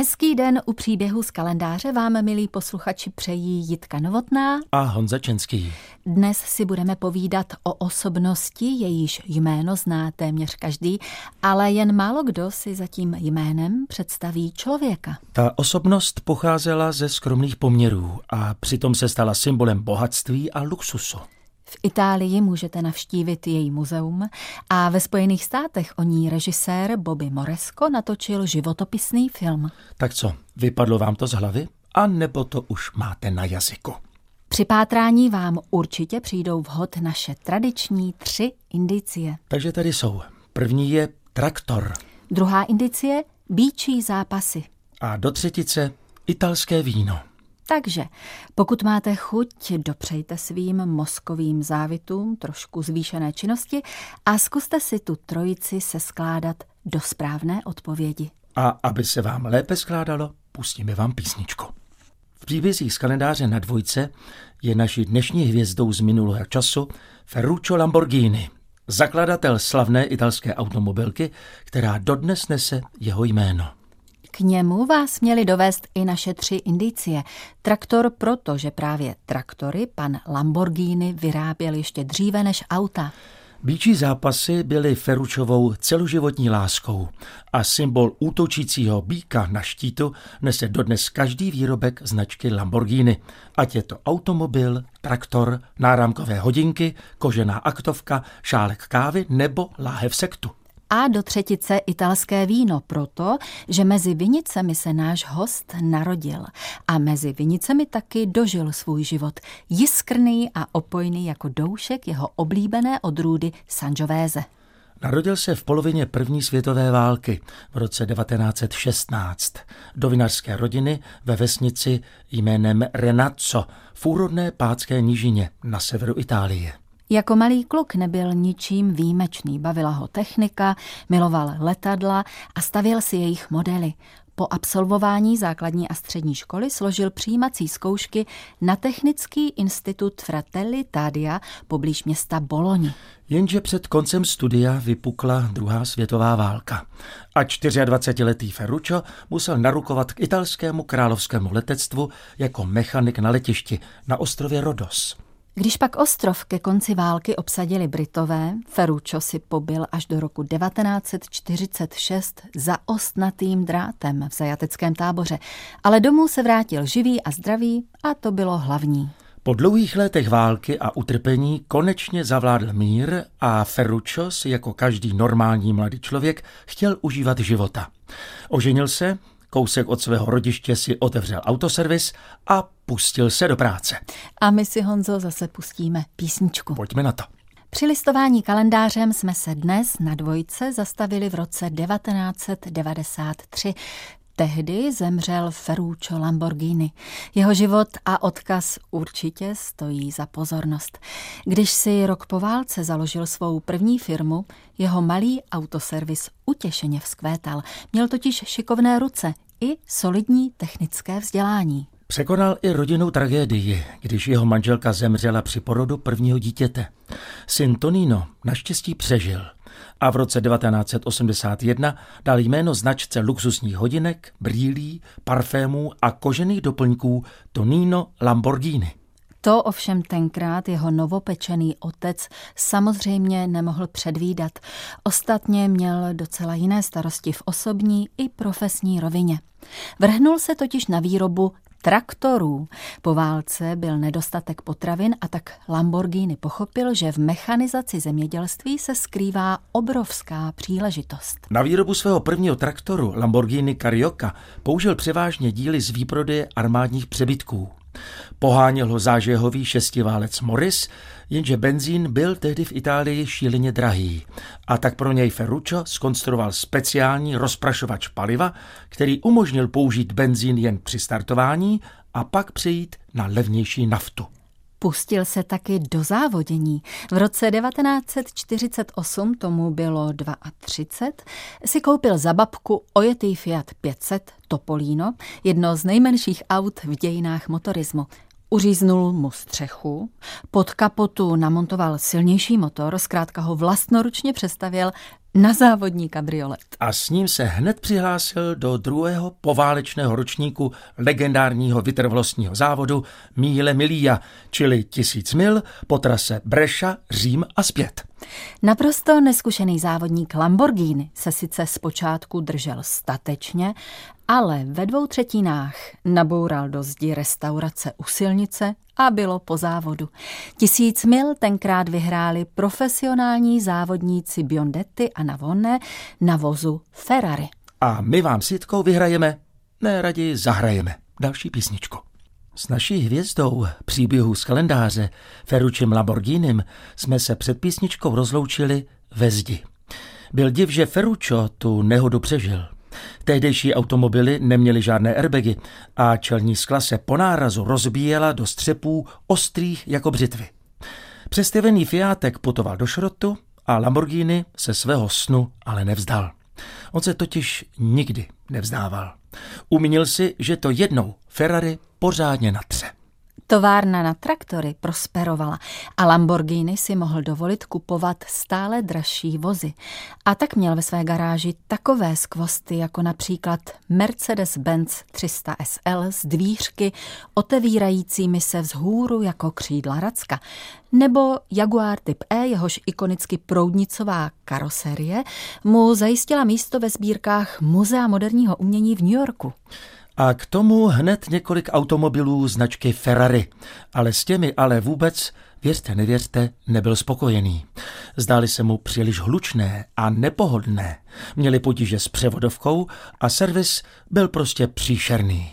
Hezký den u příběhu z kalendáře vám, milí posluchači, přejí Jitka Novotná a Honza Čenský. Dnes si budeme povídat o osobnosti, jejíž jméno zná téměř každý, ale jen málo kdo si za tím jménem představí člověka. Ta osobnost pocházela ze skromných poměrů a přitom se stala symbolem bohatství a luxusu. V Itálii můžete navštívit její muzeum a ve Spojených státech o ní režisér Bobby Moresco natočil životopisný film. Tak co, vypadlo vám to z hlavy? A nebo to už máte na jazyku? Při pátrání vám určitě přijdou vhod naše tradiční tři indicie. Takže tady jsou. První je traktor. Druhá indicie bíčí zápasy. A do třetice italské víno. Takže pokud máte chuť, dopřejte svým mozkovým závitům trošku zvýšené činnosti a zkuste si tu trojici se skládat do správné odpovědi. A aby se vám lépe skládalo, pustíme vám písničku. V příbězích z kalendáře na dvojce je naší dnešní hvězdou z minulého času Ferruccio Lamborghini, zakladatel slavné italské automobilky, která dodnes nese jeho jméno. K němu vás měli dovést i naše tři indicie. Traktor proto, že právě traktory pan Lamborghini vyráběl ještě dříve než auta. Bíčí zápasy byly Feručovou celoživotní láskou a symbol útočícího býka na štítu nese dodnes každý výrobek značky Lamborghini. Ať je to automobil, traktor, náramkové hodinky, kožená aktovka, šálek kávy nebo láhev sektu a do třetice italské víno proto, že mezi vinicemi se náš host narodil a mezi vinicemi taky dožil svůj život, jiskrný a opojný jako doušek jeho oblíbené odrůdy Sangiovese. Narodil se v polovině první světové války v roce 1916 do vinařské rodiny ve vesnici jménem Renazzo v úrodné pátské nížině na severu Itálie. Jako malý kluk nebyl ničím výjimečný, bavila ho technika, miloval letadla a stavěl si jejich modely. Po absolvování základní a střední školy složil přijímací zkoušky na Technický institut Fratelli Tadia poblíž města Boloni. Jenže před koncem studia vypukla druhá světová válka a 24-letý Ferruccio musel narukovat k italskému královskému letectvu jako mechanik na letišti na ostrově Rodos. Když pak ostrov ke konci války obsadili Britové, Ferruccio si pobyl až do roku 1946 za ostnatým drátem v zajateckém táboře, ale domů se vrátil živý a zdravý a to bylo hlavní. Po dlouhých letech války a utrpení konečně zavládl mír a Ferruccio si jako každý normální mladý člověk chtěl užívat života. Oženil se, kousek od svého rodiště si otevřel autoservis a pustil se do práce. A my si, Honzo, zase pustíme písničku. Pojďme na to. Při listování kalendářem jsme se dnes na dvojce zastavili v roce 1993. Tehdy zemřel Ferruccio Lamborghini. Jeho život a odkaz určitě stojí za pozornost. Když si rok po válce založil svou první firmu, jeho malý autoservis utěšeně vzkvétal. Měl totiž šikovné ruce i solidní technické vzdělání. Překonal i rodinnou tragédii, když jeho manželka zemřela při porodu prvního dítěte. Syn Tonino naštěstí přežil a v roce 1981 dal jméno značce luxusních hodinek, brýlí, parfémů a kožených doplňků Tonino Lamborghini. To ovšem tenkrát jeho novopečený otec samozřejmě nemohl předvídat. Ostatně měl docela jiné starosti v osobní i profesní rovině. Vrhnul se totiž na výrobu traktorů. Po válce byl nedostatek potravin a tak Lamborghini pochopil, že v mechanizaci zemědělství se skrývá obrovská příležitost. Na výrobu svého prvního traktoru Lamborghini Carioca použil převážně díly z výprodeje armádních přebytků. Poháněl ho zážehový šestiválec Morris, jenže benzín byl tehdy v Itálii šíleně drahý a tak pro něj Ferruccio skonstruoval speciální rozprašovač paliva, který umožnil použít benzín jen při startování a pak přejít na levnější naftu. Pustil se taky do závodění. V roce 1948, tomu bylo 32, si koupil za babku ojetý Fiat 500 Topolino, jedno z nejmenších aut v dějinách motorismu. Uříznul mu střechu, pod kapotu namontoval silnější motor, zkrátka ho vlastnoručně přestavěl na závodní kabriolet. A s ním se hned přihlásil do druhého poválečného ročníku legendárního vytrvalostního závodu Míle Milia, čili tisíc mil po trase Breša, Řím a zpět. Naprosto neskušený závodník Lamborghini se sice zpočátku držel statečně, ale ve dvou třetinách naboural do zdi restaurace u silnice a bylo po závodu. Tisíc mil tenkrát vyhráli profesionální závodníci Biondetti a Navone na vozu Ferrari. A my vám s Jitkou vyhrajeme, ne raději zahrajeme další písničku. S naší hvězdou příběhu z kalendáře Feručem Lamborghinim jsme se před písničkou rozloučili ve zdi. Byl div, že Ferruccio tu nehodu přežil. Tehdejší automobily neměly žádné airbagy a čelní skla se po nárazu rozbíjela do střepů ostrých jako břitvy. Přestavený Fiatek putoval do šrotu a Lamborghini se svého snu ale nevzdal. On se totiž nikdy nevzdával. Umínil si, že to jednou Ferrari pořádně natře. Továrna na traktory prosperovala a Lamborghini si mohl dovolit kupovat stále dražší vozy. A tak měl ve své garáži takové skvosty, jako například Mercedes-Benz 300 SL s dvířky otevírajícími se vzhůru jako křídla Racka, nebo Jaguar Typ E, jehož ikonicky proudnicová karoserie mu zajistila místo ve sbírkách Muzea moderního umění v New Yorku. A k tomu hned několik automobilů značky Ferrari. Ale s těmi ale vůbec, věřte nevěřte, nebyl spokojený. Zdály se mu příliš hlučné a nepohodlné. Měli potíže s převodovkou a servis byl prostě příšerný.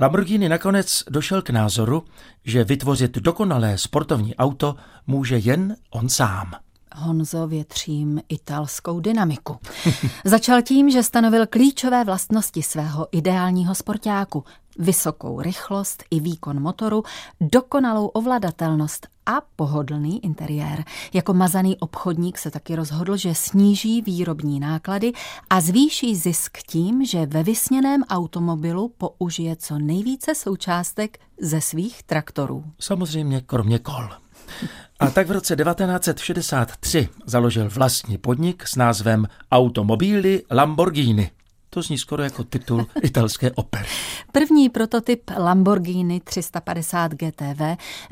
Lamborghini nakonec došel k názoru, že vytvořit dokonalé sportovní auto může jen on sám. Honzo větřím italskou dynamiku. Začal tím, že stanovil klíčové vlastnosti svého ideálního sportáku. Vysokou rychlost i výkon motoru, dokonalou ovladatelnost a pohodlný interiér. Jako mazaný obchodník se taky rozhodl, že sníží výrobní náklady a zvýší zisk tím, že ve vysněném automobilu použije co nejvíce součástek ze svých traktorů. Samozřejmě kromě kol. A tak v roce 1963 založil vlastní podnik s názvem Automobili Lamborghini. To zní skoro jako titul italské opery. První prototyp Lamborghini 350 GTV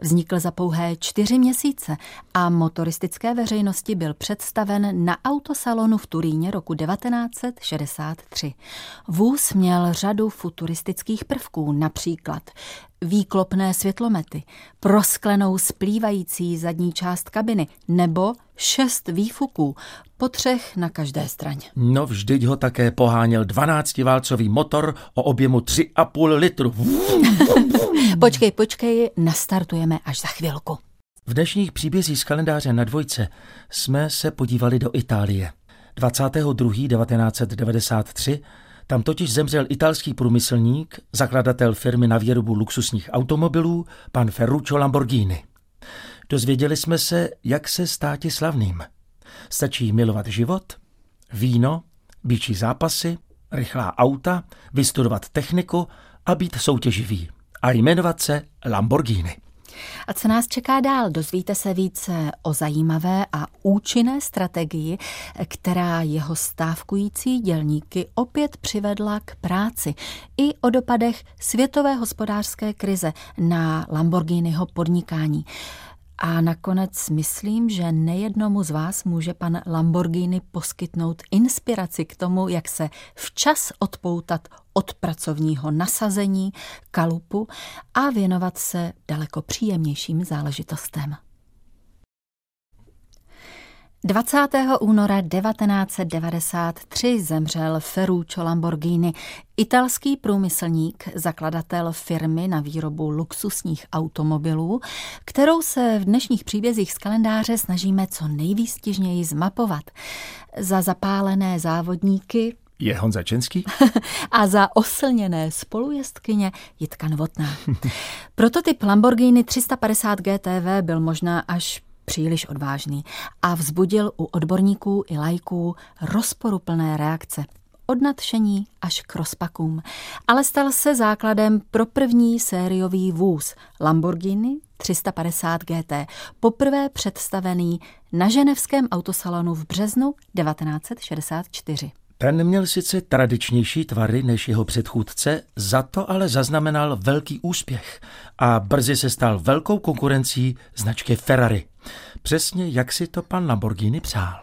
vznikl za pouhé čtyři měsíce a motoristické veřejnosti byl představen na autosalonu v Turíně roku 1963. Vůz měl řadu futuristických prvků, například výklopné světlomety, prosklenou splývající zadní část kabiny nebo šest výfuků, po třech na každé straně. No vždyť ho také poháněl 12-válcový motor o objemu 3,5 litru. počkej, počkej, nastartujeme až za chvilku. V dnešních příbězích z kalendáře na dvojce jsme se podívali do Itálie. 22. 1993 tam totiž zemřel italský průmyslník, zakladatel firmy na výrobu luxusních automobilů, pan Ferruccio Lamborghini. Dozvěděli jsme se, jak se státi slavným. Stačí milovat život, víno, býčí zápasy, rychlá auta, vystudovat techniku a být soutěživý. A jmenovat se Lamborghini. A co nás čeká dál? Dozvíte se více o zajímavé a účinné strategii, která jeho stávkující dělníky opět přivedla k práci. I o dopadech světové hospodářské krize na Lamborghiniho podnikání. A nakonec myslím, že nejednomu z vás může pan Lamborghini poskytnout inspiraci k tomu, jak se včas odpoutat od pracovního nasazení, kalupu a věnovat se daleko příjemnějším záležitostem. 20. února 1993 zemřel Ferruccio Lamborghini, italský průmyslník, zakladatel firmy na výrobu luxusních automobilů, kterou se v dnešních příbězích z kalendáře snažíme co nejvýstižněji zmapovat. Za zapálené závodníky je Honza Čenský? a za oslněné spolujezdkyně Jitka Novotná. Prototyp Lamborghini 350 GTV byl možná až příliš odvážný a vzbudil u odborníků i lajků rozporuplné reakce. Od nadšení až k rozpakům. Ale stal se základem pro první sériový vůz Lamborghini 350 GT, poprvé představený na ženevském autosalonu v březnu 1964. Ten měl sice tradičnější tvary než jeho předchůdce, za to ale zaznamenal velký úspěch a brzy se stal velkou konkurencí značky Ferrari. Přesně jak si to pan Lamborghini přál.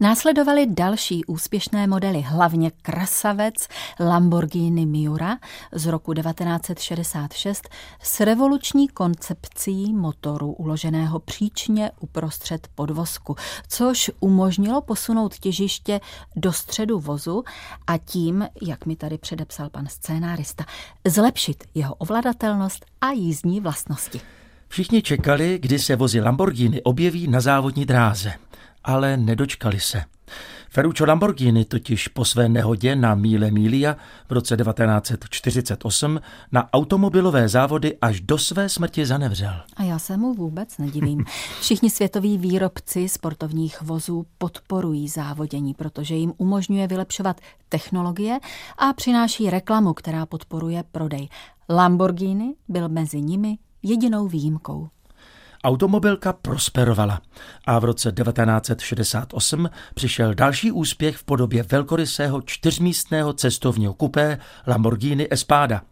Následovaly další úspěšné modely, hlavně krasavec Lamborghini Miura z roku 1966 s revoluční koncepcí motoru uloženého příčně uprostřed podvozku, což umožnilo posunout těžiště do středu vozu a tím, jak mi tady předepsal pan scénárista, zlepšit jeho ovladatelnost a jízdní vlastnosti. Všichni čekali, kdy se vozy Lamborghini objeví na závodní dráze ale nedočkali se. Ferruccio Lamborghini totiž po své nehodě na Míle Mília v roce 1948 na automobilové závody až do své smrti zanevřel. A já se mu vůbec nedivím. Všichni světoví výrobci sportovních vozů podporují závodění, protože jim umožňuje vylepšovat technologie a přináší reklamu, která podporuje prodej. Lamborghini byl mezi nimi jedinou výjimkou. Automobilka prosperovala a v roce 1968 přišel další úspěch v podobě velkorysého čtyřmístného cestovního kupé Lamborghini Espada.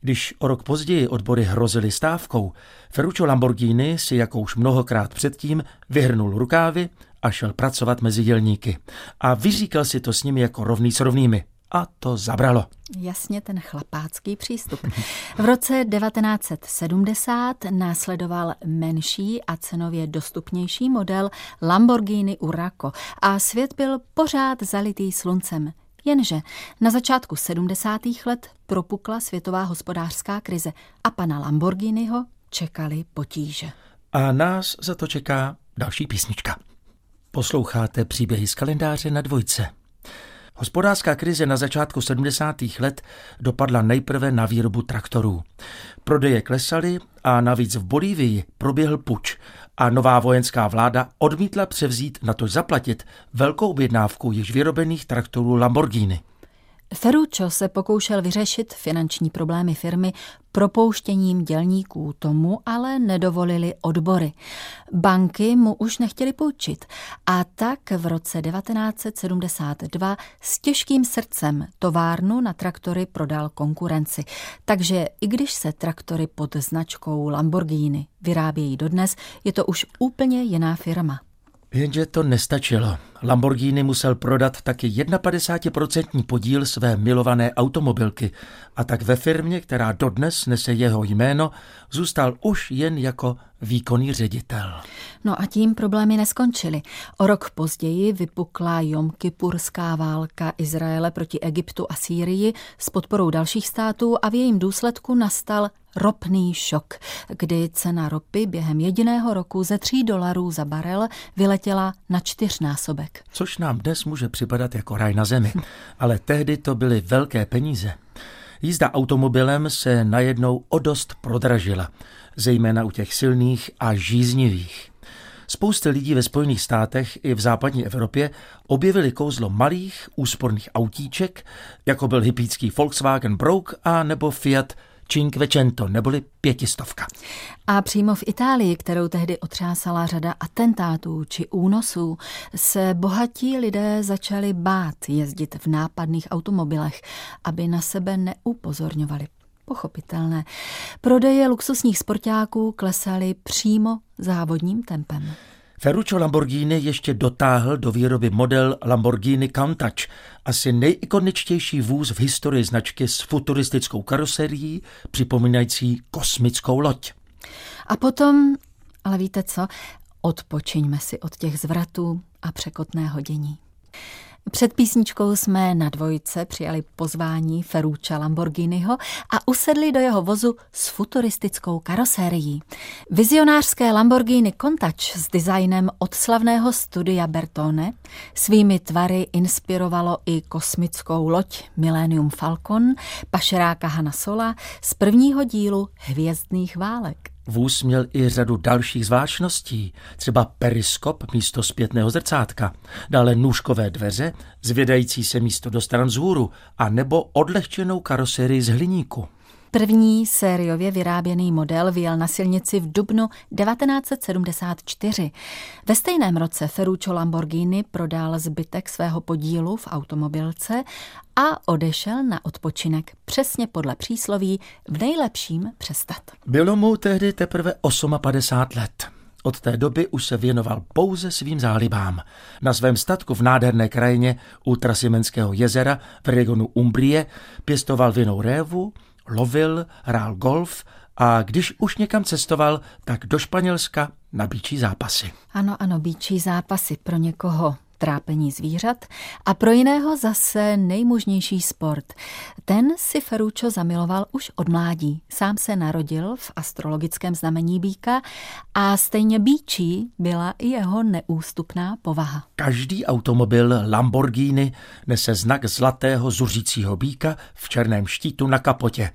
Když o rok později odbory hrozily stávkou, Ferruccio Lamborghini si jako už mnohokrát předtím vyhrnul rukávy a šel pracovat mezi dělníky. A vyříkal si to s nimi jako rovný s rovnými a to zabralo. Jasně ten chlapácký přístup. V roce 1970 následoval menší a cenově dostupnější model Lamborghini Urraco a svět byl pořád zalitý sluncem. Jenže na začátku 70. let propukla světová hospodářská krize a pana Lamborghiniho čekali potíže. A nás za to čeká další písnička. Posloucháte příběhy z kalendáře na dvojce. Hospodářská krize na začátku 70. let dopadla nejprve na výrobu traktorů. Prodeje klesaly a navíc v Bolívii proběhl puč a nová vojenská vláda odmítla převzít na to zaplatit velkou objednávku již vyrobených traktorů Lamborghini. Ferruccio se pokoušel vyřešit finanční problémy firmy propouštěním dělníků, tomu ale nedovolili odbory. Banky mu už nechtěli půjčit a tak v roce 1972 s těžkým srdcem továrnu na traktory prodal konkurenci. Takže i když se traktory pod značkou Lamborghini vyrábějí dodnes, je to už úplně jiná firma. Jenže to nestačilo. Lamborghini musel prodat taky 51% podíl své milované automobilky a tak ve firmě, která dodnes nese jeho jméno, zůstal už jen jako výkonný ředitel. No a tím problémy neskončily. O rok později vypukla Jomkipurská válka Izraele proti Egyptu a Sýrii s podporou dalších států a v jejím důsledku nastal ropný šok, kdy cena ropy během jediného roku ze 3 dolarů za barel vyletěla na čtyřnásobek. Což nám dnes může připadat jako raj na zemi, ale tehdy to byly velké peníze. Jízda automobilem se najednou o dost prodražila, zejména u těch silných a žíznivých. Spousty lidí ve Spojených státech i v západní Evropě objevili kouzlo malých, úsporných autíček, jako byl hypícký Volkswagen Brouk a nebo Fiat Cinquecento, neboli pětistovka. A přímo v Itálii, kterou tehdy otřásala řada atentátů či únosů, se bohatí lidé začali bát jezdit v nápadných automobilech, aby na sebe neupozorňovali. Pochopitelné. Prodeje luxusních sportáků klesaly přímo závodním tempem. Ferruccio Lamborghini ještě dotáhl do výroby model Lamborghini Countach, asi nejikoničtější vůz v historii značky s futuristickou karoserií, připomínající kosmickou loď. A potom, ale víte co, odpočiňme si od těch zvratů a překotného dění. Před písničkou jsme na dvojce přijali pozvání Ferruccia Lamborghiniho a usedli do jeho vozu s futuristickou karosérií. Vizionářské Lamborghini Countach s designem od slavného studia Bertone svými tvary inspirovalo i kosmickou loď Millennium Falcon pašeráka Hanna Sola z prvního dílu Hvězdných válek. Vůz měl i řadu dalších zvláštností, třeba periskop místo zpětného zrcátka, dále nůžkové dveře, zvědající se místo do stran zhůru a nebo odlehčenou karoserii z hliníku. První sériově vyráběný model vyjel na silnici v dubnu 1974. Ve stejném roce Ferruccio Lamborghini prodal zbytek svého podílu v automobilce a odešel na odpočinek přesně podle přísloví v nejlepším přestat. Bylo mu tehdy teprve 58 let. Od té doby už se věnoval pouze svým zálibám. Na svém statku v nádherné krajině u Trasimenského jezera v regionu Umbrie pěstoval vinou révu, lovil, hrál golf a když už někam cestoval, tak do Španělska na bíčí zápasy. Ano, ano, bíčí zápasy pro někoho trápení zvířat a pro jiného zase nejmužnější sport. Ten si Ferruccio zamiloval už od mládí. Sám se narodil v astrologickém znamení býka a stejně bíčí byla i jeho neústupná povaha. Každý automobil Lamborghini nese znak zlatého zuřícího býka v černém štítu na kapotě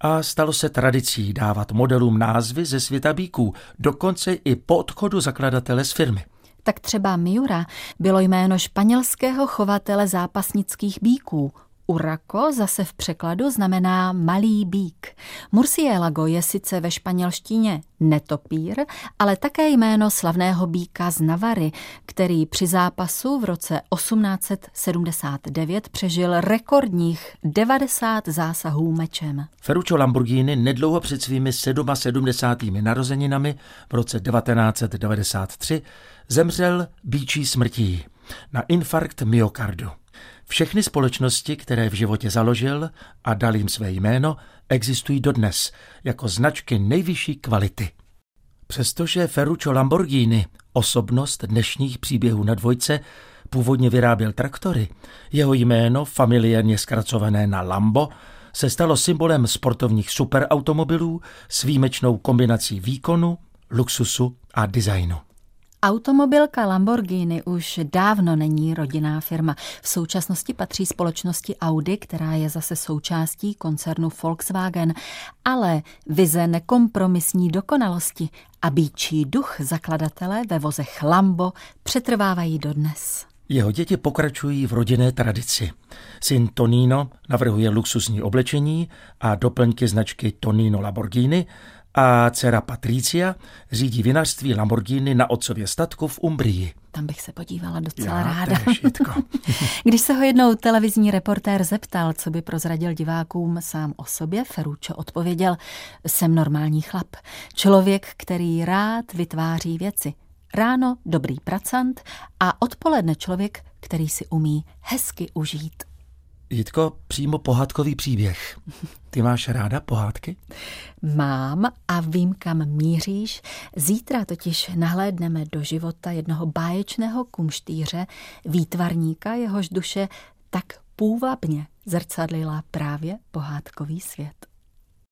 a stalo se tradicí dávat modelům názvy ze světa bíků, dokonce i po odchodu zakladatele z firmy tak třeba Miura bylo jméno španělského chovatele zápasnických bíků. Uraco zase v překladu znamená malý bík. Murciélago je sice ve španělštině netopír, ale také jméno slavného bíka z Navary, který při zápasu v roce 1879 přežil rekordních 90 zásahů mečem. Ferruccio Lamborghini nedlouho před svými 77. narozeninami v roce 1993 zemřel býčí smrtí na infarkt myokardu. Všechny společnosti, které v životě založil a dal jim své jméno, existují dodnes jako značky nejvyšší kvality. Přestože Ferruccio Lamborghini, osobnost dnešních příběhů na dvojce, původně vyráběl traktory, jeho jméno, familiárně zkracované na Lambo, se stalo symbolem sportovních superautomobilů s výjimečnou kombinací výkonu, luxusu a designu. Automobilka Lamborghini už dávno není rodinná firma. V současnosti patří společnosti Audi, která je zase součástí koncernu Volkswagen. Ale vize nekompromisní dokonalosti a býčí duch zakladatele ve vozech Lambo přetrvávají dodnes. Jeho děti pokračují v rodinné tradici. Syn Tonino navrhuje luxusní oblečení a doplňky značky Tonino Lamborghini a dcera Patricia řídí vinařství Lamborghini na otcově statku v Umbrii. Tam bych se podívala docela Já ráda. Když se ho jednou televizní reportér zeptal, co by prozradil divákům sám o sobě, Ferruccio odpověděl, jsem normální chlap. Člověk, který rád vytváří věci. Ráno dobrý pracant a odpoledne člověk, který si umí hezky užít. Jitko, přímo pohádkový příběh. Ty máš ráda pohádky? Mám a vím, kam míříš. Zítra totiž nahlédneme do života jednoho báječného kumštýře, výtvarníka, jehož duše tak půvabně zrcadlila právě pohádkový svět.